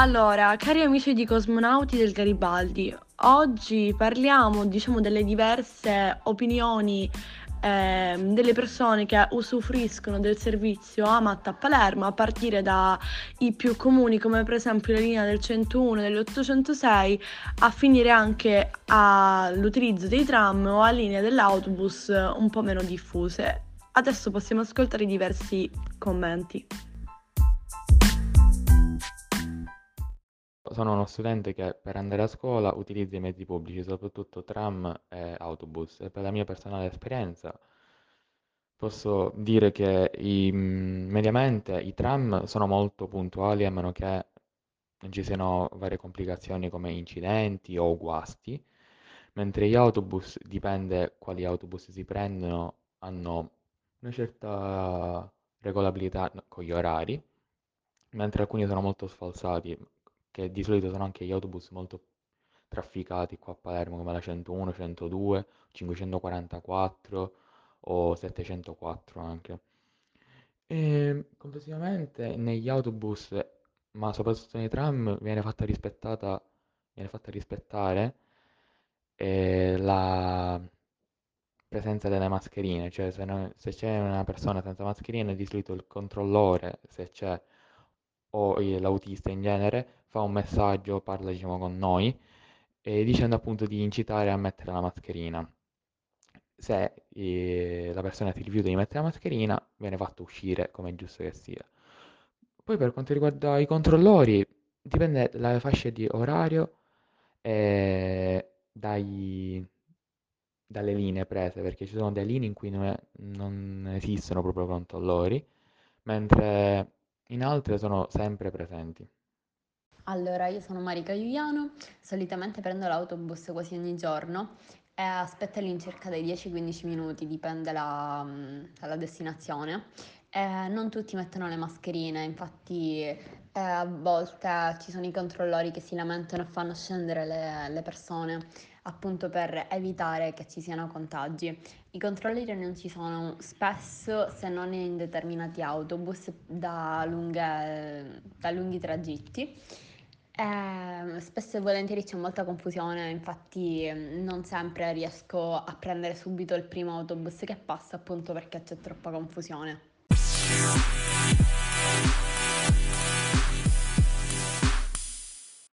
Allora, cari amici di Cosmonauti del Garibaldi, oggi parliamo, diciamo, delle diverse opinioni eh, delle persone che usufruiscono del servizio AMAT a Palermo, a partire dai più comuni come per esempio la linea del 101 e dell'806, a finire anche all'utilizzo dei tram o a linee dell'autobus un po' meno diffuse. Adesso possiamo ascoltare diversi commenti. Sono uno studente che per andare a scuola utilizza i mezzi pubblici, soprattutto tram e autobus, e per la mia personale esperienza posso dire che i, mm, mediamente i tram sono molto puntuali a meno che non ci siano varie complicazioni come incidenti o guasti, mentre gli autobus, dipende quali autobus si prendono, hanno una certa regolabilità con gli orari, mentre alcuni sono molto sfalsati, che di solito sono anche gli autobus molto trafficati qua a Palermo, come la 101, 102, 544 o 704 anche. E complessivamente negli autobus, ma soprattutto nei tram, viene fatta viene fatta rispettare eh, la presenza delle mascherine, cioè se, no, se c'è una persona senza mascherine, di solito il controllore, se c'è, o l'autista in genere, fa un messaggio, parla diciamo con noi, eh, dicendo appunto di incitare a mettere la mascherina. Se eh, la persona si rifiuta di mettere la mascherina, viene fatto uscire come è giusto che sia. Poi per quanto riguarda i controllori, dipende dalla fascia di orario e dai, dalle linee prese, perché ci sono delle linee in cui non, è, non esistono proprio controllori, mentre in altre sono sempre presenti. Allora, io sono Marica Giuliano, solitamente prendo l'autobus quasi ogni giorno e aspetto all'incirca dai 10-15 minuti, dipende la, dalla destinazione. E non tutti mettono le mascherine, infatti eh, a volte ci sono i controllori che si lamentano e fanno scendere le, le persone appunto per evitare che ci siano contagi. I controlli non ci sono spesso se non in determinati autobus da, lunghe, da lunghi tragitti. Eh, spesso e volentieri c'è molta confusione, infatti mm, non sempre riesco a prendere subito il primo autobus che passa appunto perché c'è troppa confusione.